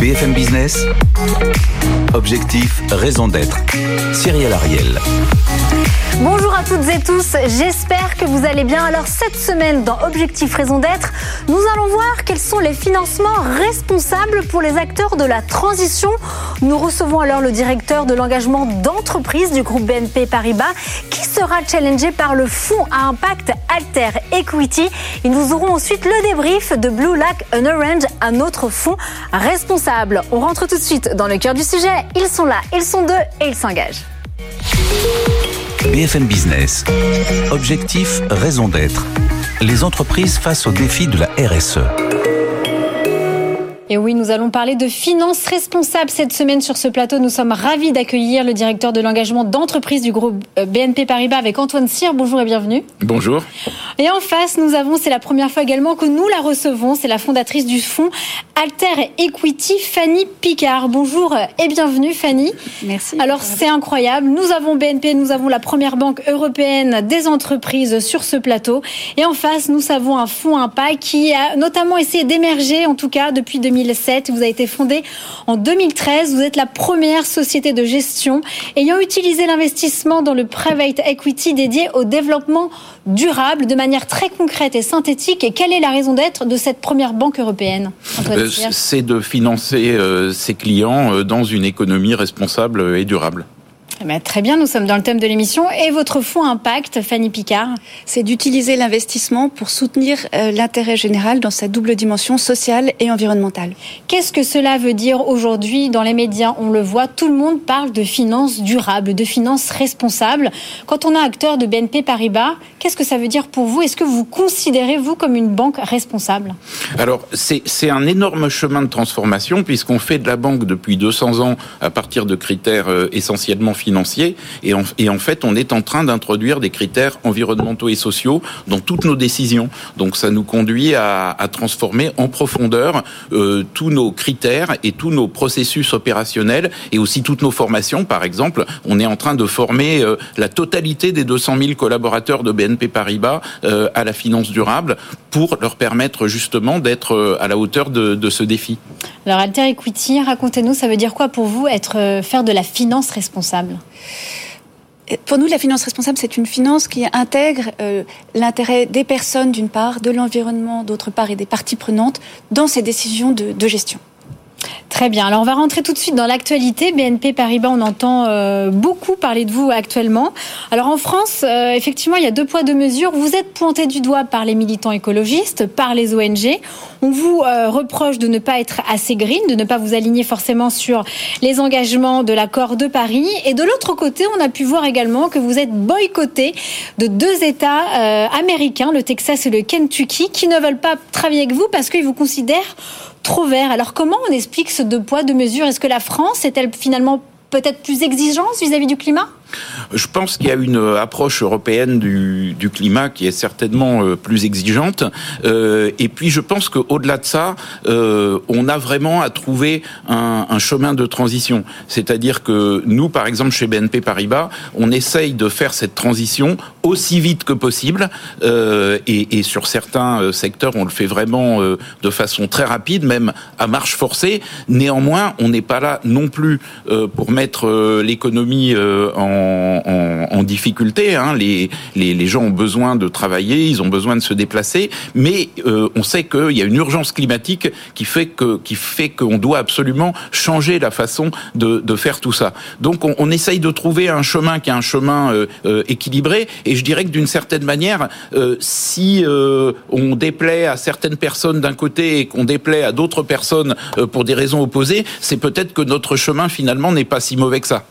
BFM Business. Objectif, raison d'être. Cyril Ariel. Bonjour à toutes et tous, j'espère que vous allez bien. Alors cette semaine dans Objectif Raison d'être, nous allons voir quels sont les financements responsables pour les acteurs de la transition. Nous recevons alors le directeur de l'engagement d'entreprise du groupe BNP Paribas qui sera challengé par le fonds à impact Alter Equity. Et nous aurons ensuite le débrief de Blue Lac and Orange, un autre fonds responsable. On rentre tout de suite dans le cœur du sujet. Ils sont là, ils sont deux et ils s'engagent. BFM Business. Objectif, raison d'être. Les entreprises face au défi de la RSE. Et oui, nous allons parler de finances responsables cette semaine sur ce plateau. Nous sommes ravis d'accueillir le directeur de l'engagement d'entreprise du groupe euh, BNP Paribas avec Antoine Cyr. Bonjour et bienvenue. Bonjour. Et en face, nous avons, c'est la première fois également que nous la recevons, c'est la fondatrice du fonds Alter Equity, Fanny Picard. Bonjour et bienvenue Fanny. Merci. Alors c'est incroyable, nous avons BNP, nous avons la première banque européenne des entreprises sur ce plateau. Et en face, nous avons un fonds Impact qui a notamment essayé d'émerger, en tout cas depuis 2000 2007. Vous avez été fondé en 2013. Vous êtes la première société de gestion ayant utilisé l'investissement dans le private equity dédié au développement durable de manière très concrète et synthétique. Et quelle est la raison d'être de cette première banque européenne euh, C'est de financer euh, ses clients euh, dans une économie responsable et durable. Eh ben, très bien, nous sommes dans le thème de l'émission. Et votre fonds Impact, Fanny Picard C'est d'utiliser l'investissement pour soutenir euh, l'intérêt général dans sa double dimension sociale et environnementale. Qu'est-ce que cela veut dire aujourd'hui dans les médias? On le voit, tout le monde parle de finances durables, de finances responsables. Quand on est acteur de BNP Paribas, qu'est-ce que ça veut dire pour vous? Est-ce que vous considérez, vous, comme une banque responsable? Alors, c'est un énorme chemin de transformation puisqu'on fait de la banque depuis 200 ans à partir de critères euh, essentiellement financiers Et en, fait, on est en train d'introduire des critères environnementaux et sociaux dans toutes nos décisions. Donc ça nous conduit à, transformer en profondeur euh, tous nos critères et tous nos processus opérationnels et aussi toutes nos formations. Par exemple, on est en train de former euh, la totalité des 200 000 collaborateurs de BNP Paribas euh, à la finance durable pour leur permettre justement d'être à la hauteur de, de, ce défi. Alors Alter Equity, racontez-nous, ça veut dire quoi pour vous être faire de la finance responsable? Pour nous, la finance responsable, c'est une finance qui intègre euh, l'intérêt des personnes d'une part, de l'environnement d'autre part et des parties prenantes dans ces décisions de, de gestion. Très bien. Alors on va rentrer tout de suite dans l'actualité. BNP Paribas, on entend euh, beaucoup parler de vous actuellement. Alors en France, euh, effectivement, il y a deux poids deux mesures. Vous êtes pointé du doigt par les militants écologistes, par les ONG. On vous euh, reproche de ne pas être assez green, de ne pas vous aligner forcément sur les engagements de l'accord de Paris. Et de l'autre côté, on a pu voir également que vous êtes boycotté de deux États américains, le Texas et le Kentucky, qui ne veulent pas travailler avec vous parce qu'ils vous considèrent trop vert. Alors comment on explique ce deux poids, deux mesures? Est-ce que la France est-elle finalement peut-être plus exigeante vis-à-vis du climat? Je pense qu'il y a une approche européenne du, climat qui est certainement euh, plus exigeante. Euh, et puis je pense qu'au-delà de ça, euh, on a vraiment à trouver un, chemin de transition. C'est-à-dire que nous, par exemple, chez BNP Paribas, on essaye de faire cette transition aussi vite que possible. Euh, et, sur certains euh, secteurs, on le fait vraiment euh, de façon très rapide, même à marche forcée. Néanmoins, on n'est pas là non plus pour mettre l'économie en en, en, difficulté. Hein. Les, les, gens ont besoin de travailler, ils ont besoin de se déplacer, mais euh, on sait qu'il y a une urgence climatique qui fait qu'on doit absolument changer la façon de, faire tout ça. Donc on, essaye de trouver un chemin qui est un chemin euh, euh, équilibré, et je dirais que d'une certaine manière, euh, si euh, on déplaît à certaines personnes d'un côté et qu'on déplaît à d'autres personnes euh, pour des raisons opposées, c'est peut-être que notre chemin finalement n'est pas si mauvais que ça.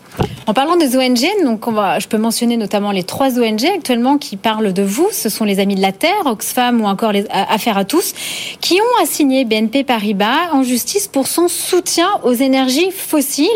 En parlant des ONG, donc je peux mentionner notamment les trois ONG actuellement qui parlent de vous. Ce sont les Amis de la Terre, Oxfam ou encore les Affaires à tous, qui ont assigné BNP Paribas en justice pour son soutien aux énergies fossiles.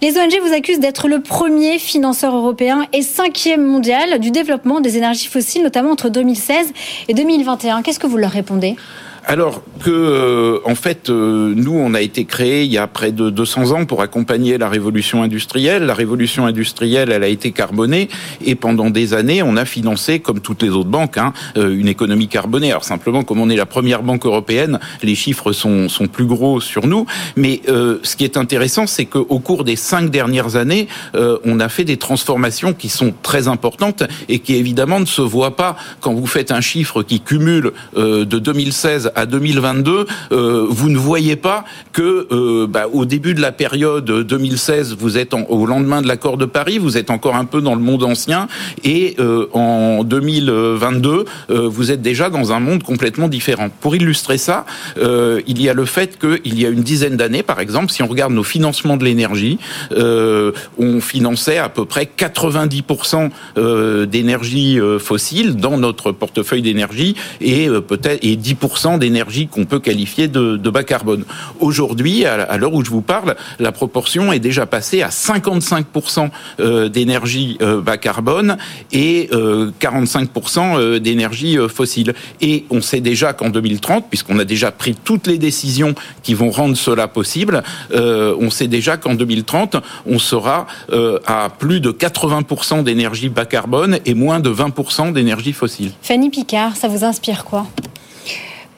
Les ONG vous accusent d'être le premier financeur européen et cinquième mondial du développement des énergies fossiles, notamment entre 2016 et 2021. Qu'est-ce que vous leur répondez? Alors que, en fait, nous, on a été créé il y a près de 200 ans pour accompagner la révolution industrielle. La révolution industrielle, elle a été carbonée et pendant des années, on a financé, comme toutes les autres banques, hein, une économie carbonée. Alors simplement, comme on est la première banque européenne, les chiffres sont, sont plus gros sur nous. Mais euh, ce qui est intéressant, c'est qu'au cours des cinq dernières années, euh, on a fait des transformations qui sont très importantes et qui évidemment ne se voient pas quand vous faites un chiffre qui cumule euh, de 2016 à 2022. Euh, vous ne voyez pas que euh, bah, au début de la période 2016, vous êtes au lendemain de l'accord de Paris, vous êtes encore un peu dans le monde ancien et en 2022, vous êtes déjà dans un monde complètement différent. Pour illustrer ça, il y a le fait qu'il y a une dizaine d'années, par exemple, si on regarde nos financements de l'énergie, euh, on finançait à peu près 90% euh, d'énergie euh, fossile dans notre portefeuille d'énergie et euh, peut-être et 10% d'énergie qu'on peut qualifier de, bas carbone. Aujourd'hui, à l'heure où je vous parle, la proportion est déjà passée à 55% d'énergie bas carbone et 45% d'énergie fossile. Et on sait déjà qu'en 2030, puisqu'on a déjà pris toutes les décisions qui vont rendre cela possible, euh, on sait déjà qu'en 2030, on sera euh, à plus de 80% d'énergie bas carbone et moins de 20% d'énergie fossile. Fanny Picard, ça vous inspire quoi?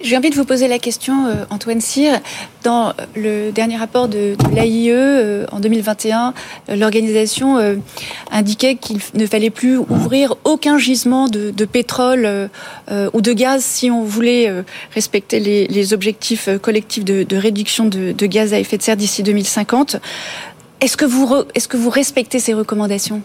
J'ai envie de vous poser la question, euh, Antoine Cyr. Dans le dernier rapport de, l'AIE euh, en 2021, euh, l'organisation indiquait qu'il ne fallait plus ouvrir aucun gisement de, pétrole ou de gaz si on voulait respecter les, objectifs collectifs de, réduction de, gaz à effet de serre d'ici 2050. Est-ce que, vous est-ce que vous respectez ces recommandations?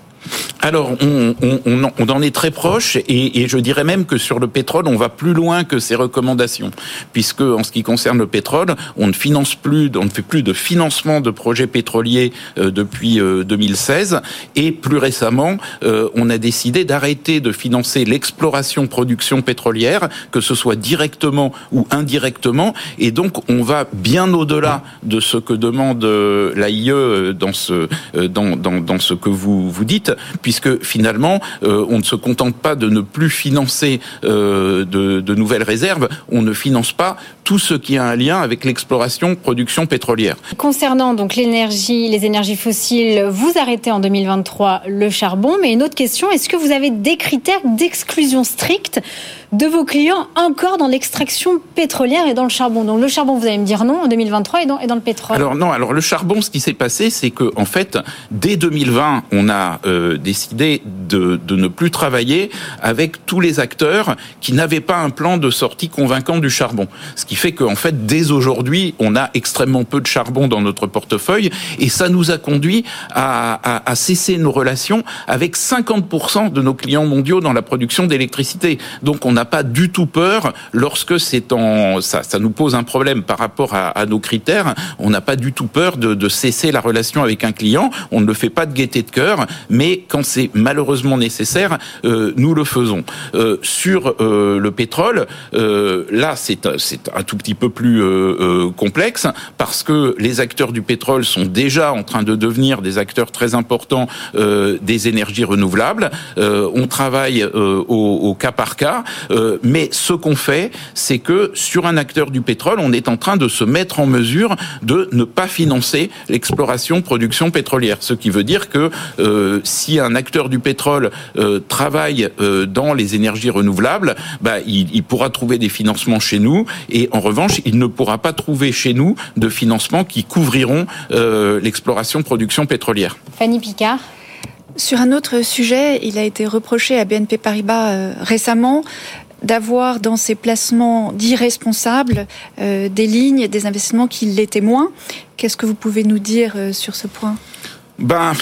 Alors, on, on, on, en est très proche, et, et, je dirais même que sur le pétrole, on va plus loin que ces recommandations, puisque en ce qui concerne le pétrole, on ne finance plus, on ne fait plus de financement de projets pétroliers euh, depuis euh, 2016, et plus récemment, euh, on a décidé d'arrêter de financer l'exploration-production pétrolière, que ce soit directement ou indirectement, et donc on va bien au-delà de ce que demande euh, l'AIE euh, dans ce dans, dans, dans ce que vous vous dites puisque finalement, euh, on ne se contente pas de ne plus financer euh, de, nouvelles réserves, on ne finance pas tout ce qui a un lien avec l'exploration, production pétrolière. Concernant donc l'énergie, les énergies fossiles, vous arrêtez en 2023 le charbon, mais une autre question, est-ce que vous avez des critères d'exclusion stricte de vos clients encore dans l'extraction pétrolière et dans le charbon. Donc le charbon, vous allez me dire non en 2023 et dans, et dans le pétrole. Alors non, alors le charbon, ce qui s'est passé, c'est que en fait, dès 2020, on a euh, décidé de, de ne plus travailler avec tous les acteurs qui n'avaient pas un plan de sortie convaincant du charbon. Ce qui fait qu'en fait, dès aujourd'hui, on a extrêmement peu de charbon dans notre portefeuille et ça nous a conduit à, à, à cesser nos relations avec 50% de nos clients mondiaux dans la production d'électricité. Donc on n'a pas du tout peur lorsque c'est en ça, ça nous pose un problème par rapport à, à nos critères. On n'a pas du tout peur de, de, cesser la relation avec un client. On ne le fait pas de gaieté de cœur, mais quand c'est malheureusement nécessaire, euh, nous le faisons. Euh, sur euh, le pétrole, euh, là c'est c'est un tout petit peu plus euh, euh, complexe parce que les acteurs du pétrole sont déjà en train de devenir des acteurs très importants des énergies renouvelables. on travaille au, au cas par cas. Euh, mais ce qu'on fait, c'est que sur un acteur du pétrole, on est en train de se mettre en mesure de ne pas financer l'exploration, production pétrolière. Ce qui veut dire que euh, si un acteur du pétrole euh, travaille euh, dans les énergies renouvelables, bah, il, il, pourra trouver des financements chez nous, et en revanche, il ne pourra pas trouver chez nous de financements qui couvriront l'exploration, production pétrolière. Fanny Picard. Sur un autre sujet, il a été reproché à BNP Paribas euh, récemment d'avoir dans ses placements d'irresponsables euh, des lignes, des investissements qui l'étaient moins. Qu'est-ce que vous pouvez nous dire euh, sur ce point? Ben,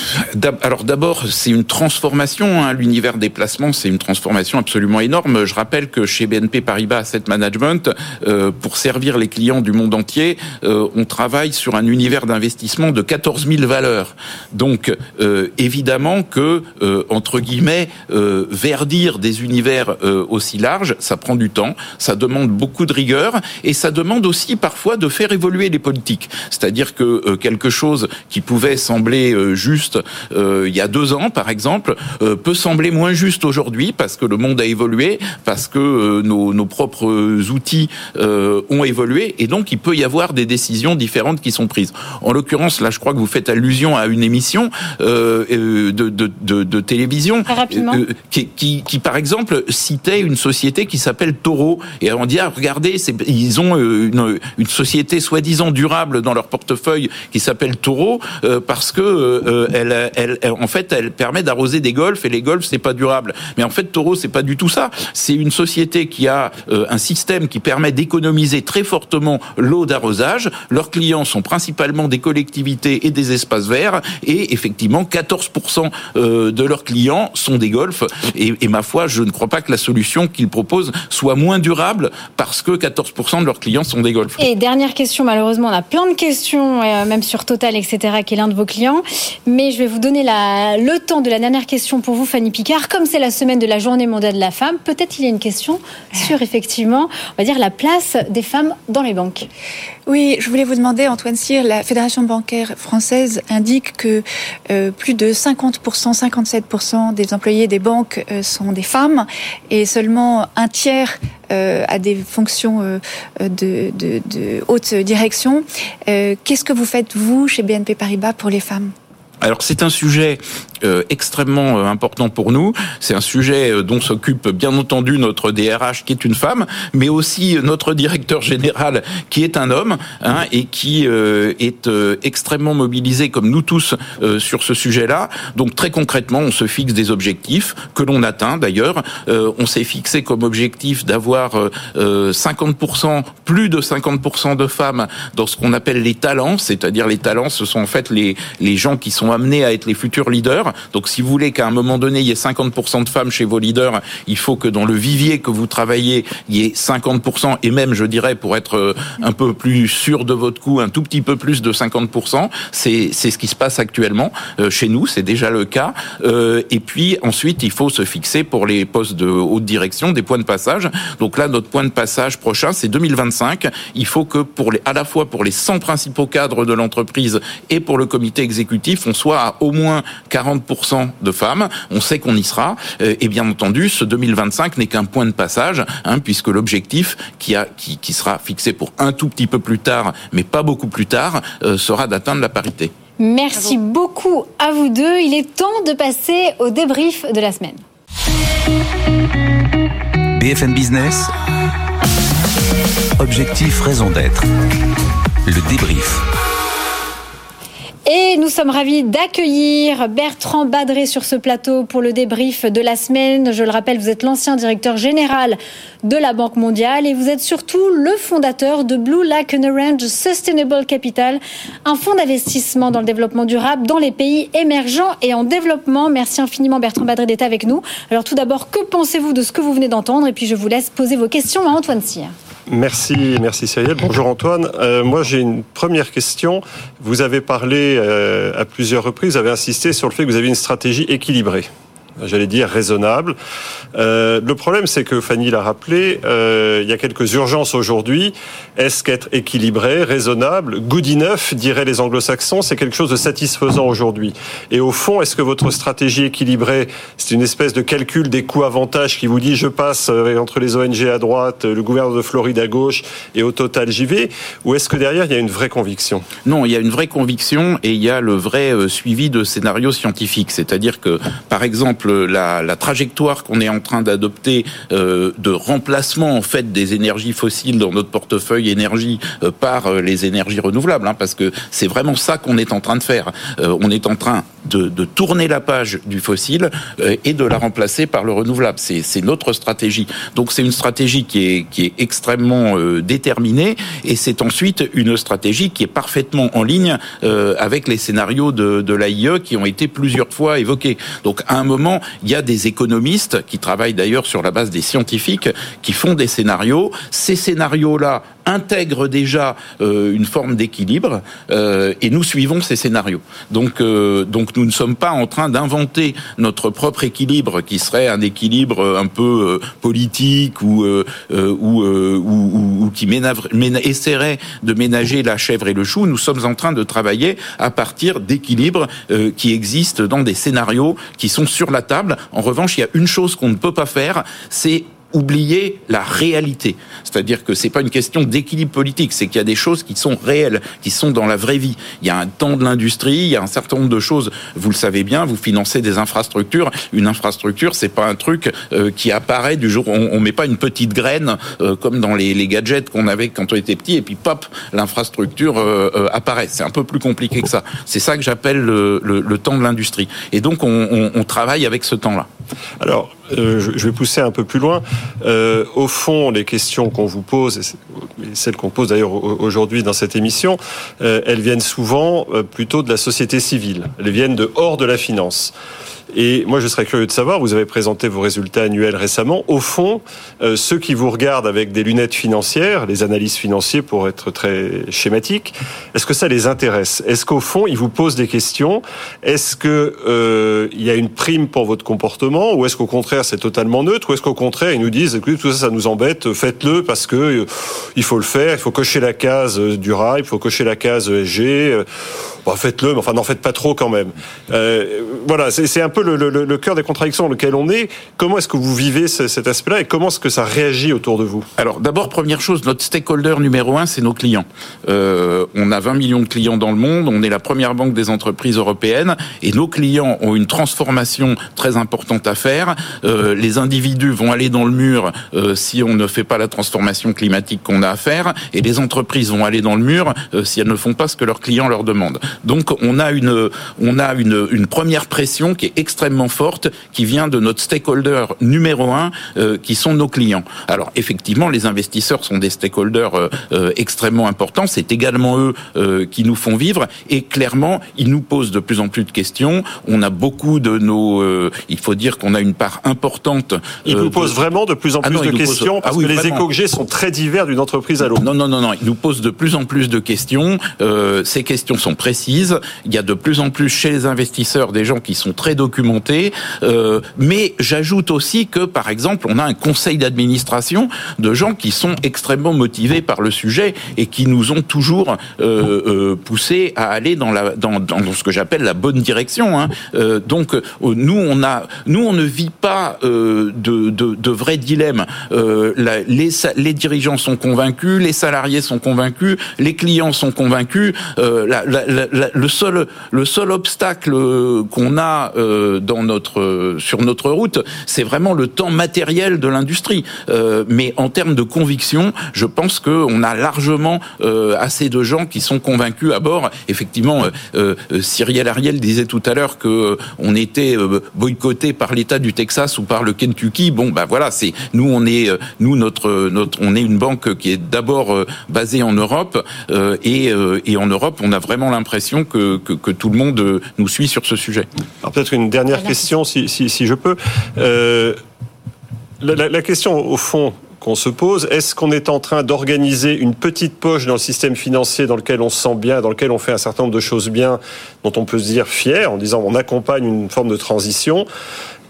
alors d'abord, c'est une transformation. Hein. L'univers des placements, c'est une transformation absolument énorme. Je rappelle que chez BNP Paribas Asset Management, euh, pour servir les clients du monde entier, euh, on travaille sur un univers d'investissement de 14 000 valeurs. Donc, euh, évidemment que euh, entre guillemets, euh, verdir des univers euh, aussi larges, ça prend du temps, ça demande beaucoup de rigueur et ça demande aussi parfois de faire évoluer les politiques. C'est-à-dire que quelque chose qui pouvait sembler juste il y a deux ans, par exemple, peut sembler moins juste aujourd'hui parce que le monde a évolué, parce que nos, nos propres outils ont évolué, et donc il peut y avoir des décisions différentes qui sont prises. En l'occurrence, là, je crois que vous faites allusion à une émission de, de, de, de, télévision qui, qui, qui, par exemple, citait une société qui s'appelle Toro, et on dit ah, regardez, ils ont une, une société soi-disant durable dans leur portefeuille qui s'appelle Toro euh, parce que euh, elle, elle, en fait, elle permet d'arroser des golfs et les golfs c'est pas durable. Mais en fait, Toro c'est pas du tout ça. C'est une société qui a euh, un système qui permet d'économiser très fortement l'eau d'arrosage. Leurs clients sont principalement des collectivités et des espaces verts et effectivement 14% de leurs clients sont des golfs. Et, et ma foi, je ne crois pas que la solution qu'ils proposent soit moins durable parce que 14% de leurs clients sont des golfs. Et dernière question, malheureusement, on a plein de questions, euh, même sur Total, etc., qui est l'un de vos clients. Mais je vais vous donner la, le temps de la dernière question pour vous, Fanny Picard. Comme c'est la semaine de la Journée mondiale de la femme, peut-être il y a une question sur, effectivement, on va dire, la place des femmes dans les banques. Oui, je voulais vous demander, Antoine Cyr, la Fédération bancaire française indique que euh, plus de 50%, 57% des employés des banques euh, sont des femmes et seulement un tiers euh, à des fonctions euh, de, de, de, haute direction. Euh, qu'est-ce que vous faites, vous, chez BNP Paribas, pour les femmes? Alors c'est un sujet euh, extrêmement euh, important pour nous. C'est un sujet euh, dont s'occupe bien entendu notre DRH qui est une femme, mais aussi notre directeur général qui est un homme hein, et qui est extrêmement mobilisé comme nous tous sur ce sujet-là. Donc très concrètement, on se fixe des objectifs que l'on atteint d'ailleurs. on s'est fixé comme objectif d'avoir 50%, plus de 50% de femmes dans ce qu'on appelle les talents, c'est-à-dire les talents, ce sont en fait les, les gens qui sont amenés à être les futurs leaders. Donc si vous voulez qu'à un moment donné, il y ait 50% de femmes chez vos leaders, il faut que dans le vivier que vous travaillez, il y ait 50% et même, je dirais, pour être euh, un peu plus sûr de votre coup, un tout petit peu plus de 50%. C'est c'est ce qui se passe actuellement euh, chez nous, c'est déjà le cas. Euh, et puis ensuite, il faut se fixer pour les postes de haute direction des points de passage. Donc là, notre point de passage prochain, c'est 2025. Il faut que pour les, à la fois pour les 100 principaux cadres de l'entreprise et pour le comité exécutif, on soit à au moins 40% de femmes. On sait qu'on y sera. Euh, et bien entendu, ce 2025 n'est qu'un point de passage, hein, puisque l'objectif qui, a, qui, qui sera fixé pour un tout petit peu plus tard, mais pas beaucoup plus tard, euh, sera d'atteindre la parité. Merci beaucoup à vous deux. Il est temps de passer au débrief de la semaine. BFM Business. Objectif, raison d'être. Le débrief. Et nous sommes ravis d'accueillir Bertrand Badré sur ce plateau pour le débrief de la semaine. Je le rappelle, vous êtes l'ancien directeur général de la Banque mondiale et vous êtes surtout le fondateur de Blue Lake and Orange Sustainable Capital, un fonds d'investissement dans le développement durable dans les pays émergents et en développement. Merci infiniment Bertrand Badré d'être avec nous. Alors tout d'abord, que pensez-vous de ce que vous venez d'entendre? Et puis je vous laisse poser vos questions à Antoine Cyr. Merci, merci Cyril. Bonjour Antoine. Euh, moi j'ai une première question. Vous avez parlé euh, à plusieurs reprises, vous avez insisté sur le fait que vous avez une stratégie équilibrée j'allais dire raisonnable. Euh, le problème, c'est que Fanny l'a rappelé, euh, il y a quelques urgences aujourd'hui. Est-ce qu'être équilibré, raisonnable, good enough, diraient les anglo-saxons, c'est quelque chose de satisfaisant aujourd'hui? Et au fond, est-ce que votre stratégie équilibrée, c'est une espèce de calcul des coûts-avantages qui vous dit je passe euh, entre les ONG à droite, le gouverneur de Floride à gauche et au total j'y vais Ou est-ce que derrière, il y a une vraie conviction? Non, il y a une vraie conviction et il y a le vrai euh, suivi de scénarios scientifiques. C'est-à-dire que, par exemple, la, trajectoire qu'on est en train d'adopter euh, de remplacement en fait des énergies fossiles dans notre portefeuille énergie euh, par euh, les énergies renouvelables, hein, parce que c'est vraiment ça qu'on est en train de faire. On est en train de, de, tourner la page du fossile et de la remplacer par le renouvelable. C'est notre stratégie. Donc c'est une stratégie qui est, qui est extrêmement déterminée et c'est ensuite une stratégie qui est parfaitement en ligne avec les scénarios de, de l'AIE qui ont été plusieurs fois évoqués. Donc à un moment, il y a des économistes qui travaillent d'ailleurs sur la base des scientifiques qui font des scénarios. Ces scénarios-là intègre déjà une forme d'équilibre et nous suivons ces scénarios. Donc, donc nous ne sommes pas en train d'inventer notre propre équilibre qui serait un équilibre un peu politique ou, ou, ou, ou, qui essaierait de ménager la chèvre et le chou. Nous sommes en train de travailler à partir d'équilibres qui existent dans des scénarios qui sont sur la table. En revanche, il y a une chose qu'on ne peut pas faire, c'est oublier la réalité. C'est-à-dire que c'est pas une question d'équilibre politique, c'est qu'il y a des choses qui sont réelles, qui sont dans la vraie vie. Il y a un temps de l'industrie, il y a un certain nombre de choses. Vous le savez bien, vous financez des infrastructures. Une infrastructure, c'est pas un truc euh, qui apparaît du jour. On, on met pas une petite graine euh, comme dans les, les gadgets qu'on avait quand on était petit, et puis pop, l'infrastructure euh, apparaît. C'est un peu plus compliqué que ça. C'est ça que j'appelle le, le, le, temps de l'industrie. Et donc on, on, on travaille avec ce temps-là. Alors, euh, je vais pousser un peu plus loin. Euh, au fond, les questions qu'on vous pose, et celles qu'on pose d'ailleurs aujourd'hui dans cette émission, euh, elles viennent souvent euh, plutôt de la société civile. Elles viennent de hors de la finance. Et moi, je serais curieux de savoir, vous avez présenté vos résultats annuels récemment. Au fond, euh, ceux qui vous regardent avec des lunettes financières, les analyses financiers pour être très schématique, est-ce que ça les intéresse? Est-ce qu'au fond, ils vous posent des questions? Est-ce que euh, il y a une prime pour votre comportement? Ou est-ce qu'au contraire, c'est totalement neutre? Ou est-ce qu'au contraire, ils nous disent, écoutez, tout ça, ça nous embête, faites-le parce que euh, il faut le faire, il faut cocher la case euh, du rail, il faut cocher la case ESG. Euh, bon, faites-le, mais enfin, n'en faites pas trop quand même. Voilà, c'est un peu le, cœur des contradictions dans lequel on est. Comment est-ce que vous vivez ce, cet aspect-là et comment est-ce que ça réagit autour de vous? Alors d'abord, première chose, notre stakeholder numéro un, c'est nos clients. Euh, on a 20 millions de clients dans le monde, on est la première banque des entreprises européennes et nos clients ont une transformation très importante à faire. Euh, les individus vont aller dans le mur euh, si on ne fait pas la transformation climatique qu'on a à faire et les entreprises vont aller dans le mur euh, si elles ne font pas ce que leurs clients leur demandent. Donc on a une on a une, une première pression qui est extrêmement forte qui vient de notre stakeholder numéro un, euh, qui sont nos clients. Alors effectivement, les investisseurs sont des stakeholders euh, euh, extrêmement importants. C'est également eux qui nous font vivre et clairement, ils nous posent de plus en plus de questions. On a beaucoup de nos, il faut dire qu'on a une part importante. Ils nous posent de... vraiment de plus en plus ah non, de questions posent... parce ah oui, que les échos que j'ai sont très divers d'une entreprise à l'autre. Non, non, non, non. Ils nous posent de plus en plus de questions. ces questions sont précises. Il y a de plus en plus chez les investisseurs des gens qui sont très documentés. Euh, mais j'ajoute aussi que, par exemple, on a un conseil d'administration de gens qui sont extrêmement motivés par le sujet et qui nous ont toujours euh, euh, poussé à aller dans, ce que j'appelle la bonne direction. Hein. Donc, nous, on a, nous, on ne vit pas de, vrais dilemmes. La, les, les dirigeants sont convaincus, les salariés sont convaincus, les clients sont convaincus. Le seul obstacle qu'on a dans notre sur notre route, c'est vraiment le temps matériel de l'industrie. Euh, mais en termes de conviction, je pense qu'on a largement euh, assez de gens qui sont convaincus à bord. Effectivement, euh, euh Cyrielle Ariel disait tout à l'heure que euh, on était euh, boycotté par l'État du Texas ou par le Kentucky. Bon, bah voilà, c'est nous, on est nous notre notre on est une banque qui est d'abord basée en Europe et, en Europe, on a vraiment l'impression que, que, tout le monde nous suit sur ce sujet. Alors peut-être une question, si, si, si je peux. Euh, la, la, la, question, au fond, qu'on se pose, est-ce qu'on est en train d'organiser une petite poche dans le système financier dans lequel on se sent bien, dans lequel on fait un certain nombre de choses bien, dont on peut se dire fier, en disant on accompagne une forme de transition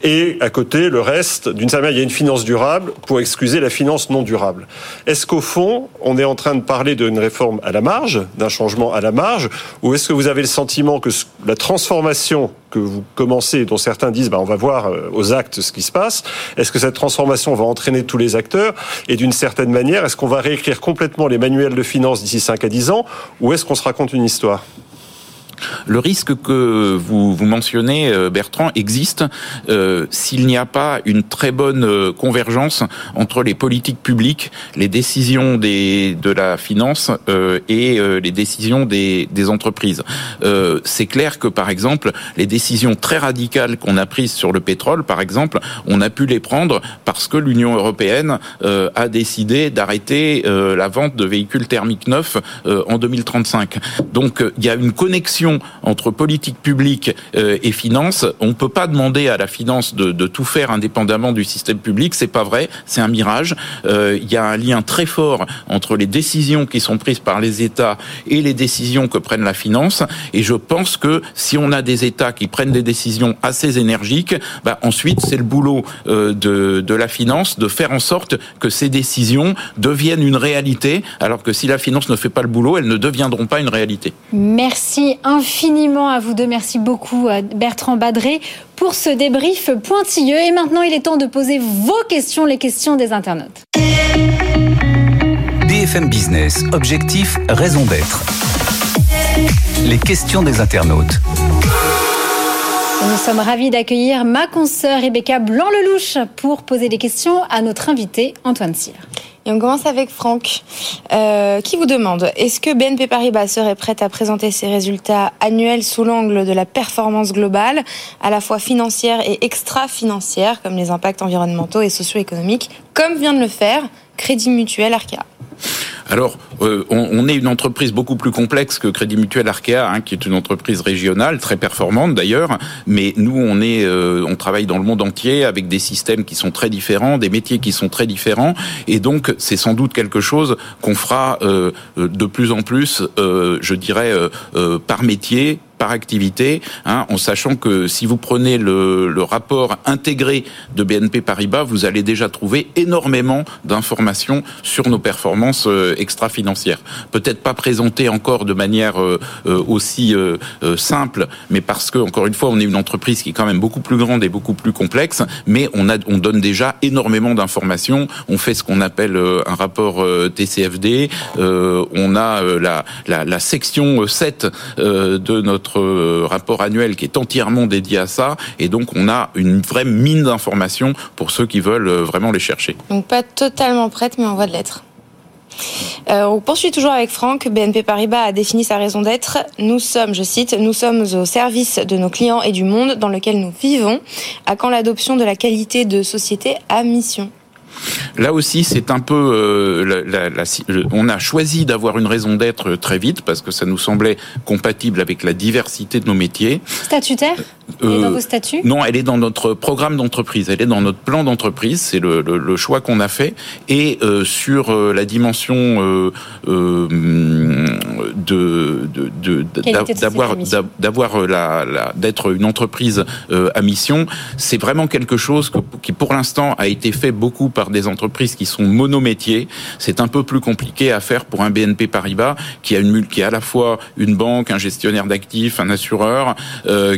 et à côté, le reste, d'une certaine manière, il y a une finance durable pour excuser la finance non durable. Est-ce qu'au fond, on est en train de parler d'une réforme à la marge, d'un changement à la marge, ou est-ce que vous avez le sentiment que la transformation que vous commencez, dont certains disent, bah, on va voir aux actes ce qui se passe, est-ce que cette transformation va entraîner tous les acteurs, et d'une certaine manière, est-ce qu'on va réécrire complètement les manuels de finance d'ici 5 à 10 ans, ou est-ce qu'on se raconte une histoire? Le risque que vous, vous mentionnez, euh, Bertrand, existe euh, s'il n'y a pas une très bonne euh, convergence entre les politiques publiques, les décisions des, de la finance et les décisions des, des entreprises. C'est clair que, par exemple, les décisions très radicales qu'on a prises sur le pétrole, par exemple, on a pu les prendre parce que l'Union européenne a décidé d'arrêter la vente de véhicules thermiques neufs en 2035. Donc, il y a une connexion entre politique publique et finance. On ne peut pas demander à la finance de, tout faire indépendamment du système public. C'est pas vrai. C'est un mirage. Il y a un lien très fort entre les décisions qui sont prises par les États et les décisions que prennent la finance. Et je pense que si on a des États qui prennent des décisions assez énergiques, bah ensuite c'est le boulot euh, de, de la finance de faire en sorte que ces décisions deviennent une réalité, alors que si la finance ne fait pas le boulot, elles ne deviendront pas une réalité. Merci infiniment à vous deux. Merci beaucoup Bertrand Badré pour ce débrief pointilleux. Et maintenant, il est temps de poser vos questions, les questions des internautes. BFM Business, objectif, raison d'être. Les questions des internautes. Nous sommes ravis d'accueillir ma consoeur Rebecca Blanc-Lelouch pour poser des questions à notre invité Antoine Cyr. Et on commence avec Franck, euh, qui vous demande est-ce que BNP Paribas serait prête à présenter ses résultats annuels sous l'angle de la performance globale, à la fois financière et extra-financière, comme les impacts environnementaux et socio-économiques, comme vient de le faire Crédit Mutuel Arkea? Alors, euh, on, est une entreprise beaucoup plus complexe que Crédit Mutuel Arkea, hein, qui est une entreprise régionale, très performante d'ailleurs. Mais nous, on est, euh, on travaille dans le monde entier avec des systèmes qui sont très différents, des métiers qui sont très différents, et donc c'est sans doute quelque chose qu'on fera euh, de plus en plus, je dirais, par métier, par activité, hein, en sachant que si vous prenez le, le, rapport intégré de BNP Paribas, vous allez déjà trouver énormément d'informations sur nos performances euh, extra-financières. Peut-être pas présentées encore de manière euh, euh, aussi simple, mais parce que encore une fois, on est une entreprise qui est quand même beaucoup plus grande et beaucoup plus complexe, mais on a, on donne déjà énormément d'informations. On fait ce qu'on appelle un rapport TCFD. on a la, la, la section 7 de notre euh, rapport annuel qui est entièrement dédié à ça. Et donc, on a une vraie mine d'informations pour ceux qui veulent euh, vraiment les chercher. Donc, pas totalement prête, mais on voit de l'être. Euh, on poursuit toujours avec Franck. BNP Paribas a défini sa raison d'être. Nous sommes, je cite, nous sommes au service de nos clients et du monde dans lequel nous vivons. À quand l'adoption de la qualité de société à mission? Là aussi, c'est un peu, euh, on a choisi d'avoir une raison d'être très vite parce que ça nous semblait compatible avec la diversité de nos métiers. Statutaire? Elle est dans vos statuts? Non, elle est dans notre programme d'entreprise. Elle est dans notre plan d'entreprise. C'est le, le, le, choix qu'on a fait. Et euh, sur euh, la dimension euh, de d'avoir d'avoir la, la d'être une entreprise à mission, c'est vraiment quelque chose que, qui pour l'instant a été fait beaucoup par des entreprises qui sont monométiers. C'est un peu plus compliqué à faire pour un BNP Paribas qui a une qui est à la fois une banque, un gestionnaire d'actifs, un assureur,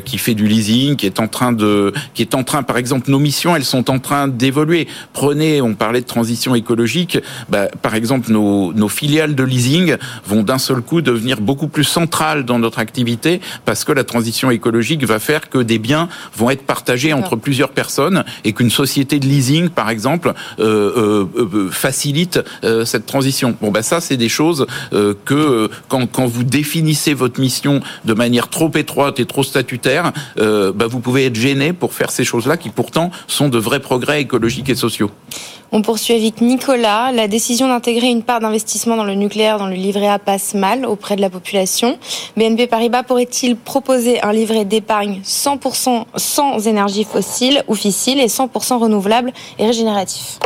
qui fait du qui est en train de, qui est en train, par exemple, nos missions, elles sont en train d'évoluer. Prenez, on parlait de transition écologique, bah, par exemple, nos, nos filiales de leasing vont d'un seul coup devenir beaucoup plus centrales dans notre activité parce que la transition écologique va faire que des biens vont être partagés entre plusieurs personnes et qu'une société de leasing, par exemple, euh, euh, euh facilite euh, cette transition. Bon, bah ça, c'est des choses euh, que quand, quand vous définissez votre mission de manière trop étroite et trop statutaire, euh, bah, vous pouvez être gêné pour faire ces choses-là qui pourtant sont de vrais progrès écologiques et sociaux. On poursuit avec Nicolas. La décision d'intégrer une part d'investissement dans le nucléaire dans le livret A passe mal auprès de la population. BNP Paribas pourrait-il proposer un livret d'épargne 100% sans énergie fossile ou fissile et 100% renouvelable et régénératif?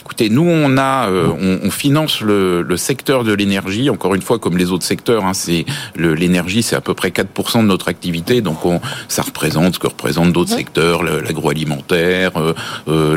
Écoutez, nous on a, euh, on, on, finance le, le secteur de l'énergie. Encore une fois, comme les autres secteurs, hein, c'est l'énergie, c'est à peu près 4% de notre activité. Donc on, ça représente ce que représentent d'autres secteurs, l'agroalimentaire, euh, euh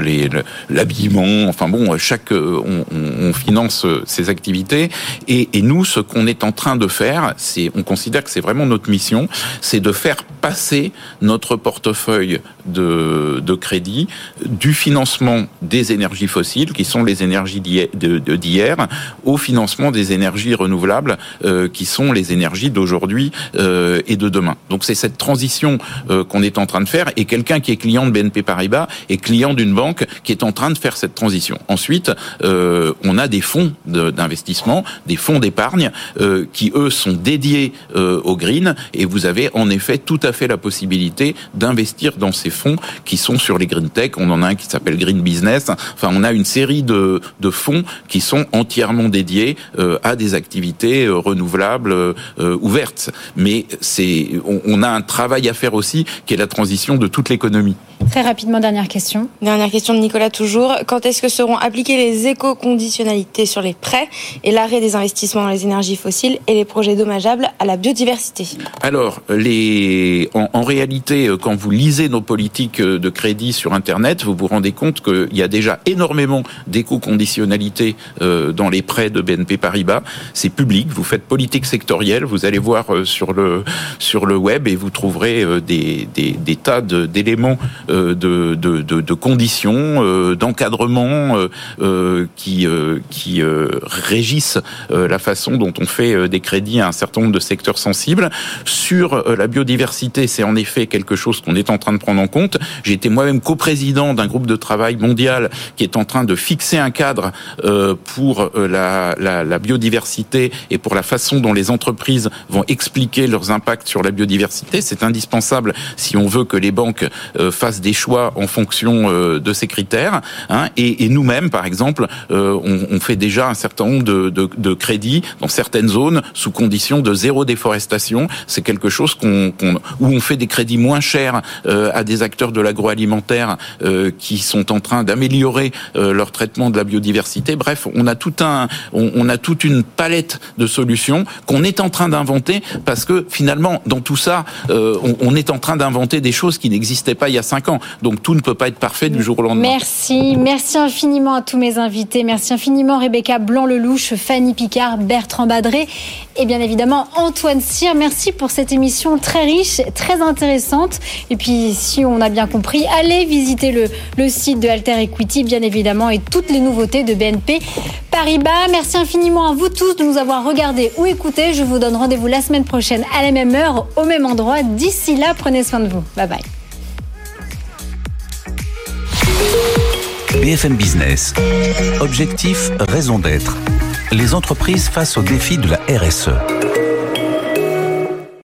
l'habillement. Enfin bon, chaque, on, on, finance ces activités. Et, et nous, ce qu'on est en train de faire, c'est, on considère que c'est vraiment notre mission, c'est de faire passer notre portefeuille de, de crédit du financement des énergies fossiles qui sont les énergies d'hier, au financement des énergies renouvelables, euh, qui sont les énergies d'aujourd'hui euh, et de demain. Donc c'est cette transition euh, qu'on est en train de faire, et quelqu'un qui est client de BNP Paribas est client d'une banque qui est en train de faire cette transition. Ensuite, on a des fonds d'investissement, des fonds d'épargne, qui eux sont dédiés au green, et vous avez en effet tout à fait la possibilité d'investir dans ces fonds qui sont sur les green tech. On en a un qui s'appelle Green Business. Enfin, on a une série de, de fonds qui sont entièrement dédiés euh, à des activités euh, renouvelables euh, ouvertes. Mais c'est, on, on a un travail à faire aussi, qui est la transition de toute l'économie. Très rapidement, dernière question. Dernière question de Nicolas toujours. Quand est-ce que seront appliquées les éco-conditionnalités sur les prêts et l'arrêt des investissements dans les énergies fossiles et les projets dommageables à la biodiversité? Alors, les... en, en réalité, euh, quand vous lisez nos politiques euh, de crédit sur Internet, vous vous rendez compte qu'il y a déjà énormément d'éco-conditionnalités euh, dans les prêts de BNP Paribas. C'est public, vous faites politique sectorielle, vous allez voir sur le, sur le web et vous trouverez des, des, tas d'éléments de, de, de, de, conditions, d'encadrement qui, qui régissent la façon dont on fait des crédits à un certain nombre de secteurs sensibles. Sur la biodiversité, c'est en effet quelque chose qu'on est en train de prendre en compte. J'ai été moi-même coprésident d'un groupe de travail mondial qui est en train de fixer un cadre euh, pour euh, la, biodiversité et pour la façon dont les entreprises vont expliquer leurs impacts sur la biodiversité. C'est indispensable si on veut que les banques euh, fassent des choix en fonction de ces critères. Hein. Et, nous-mêmes, par exemple, on, fait déjà un certain nombre de, crédits dans certaines zones sous condition de zéro déforestation. C'est quelque chose où on fait des crédits moins chers à des acteurs de l'agroalimentaire euh, qui sont en train d'améliorer euh, leur traitement de la biodiversité. Bref, on a tout un, on, a toute une palette de solutions qu'on est en train d'inventer parce que finalement, dans tout ça, on, on, est en train d'inventer des choses qui n'existaient pas il y a cinq ans. Donc tout ne peut pas être parfait du jour au lendemain. Merci, merci infiniment à tous mes invités. Merci infiniment Rebecca Blanc-Lelouch, Fanny Picard, Bertrand Badré et bien évidemment Antoine Cyr. Merci pour cette émission très riche, très intéressante. Et puis, si on a bien compris, allez visiter le, le site de Alter Equity, bien évidemment, et toutes les nouveautés de BNP Paribas. Merci infiniment à vous tous de nous avoir regardés ou écoutés. Je vous donne rendez-vous la semaine prochaine à la même heure, au même endroit. D'ici là, prenez soin de vous. Bye bye. BFM Business. Objectif, raison d'être. Les entreprises face aux défis de la RSE.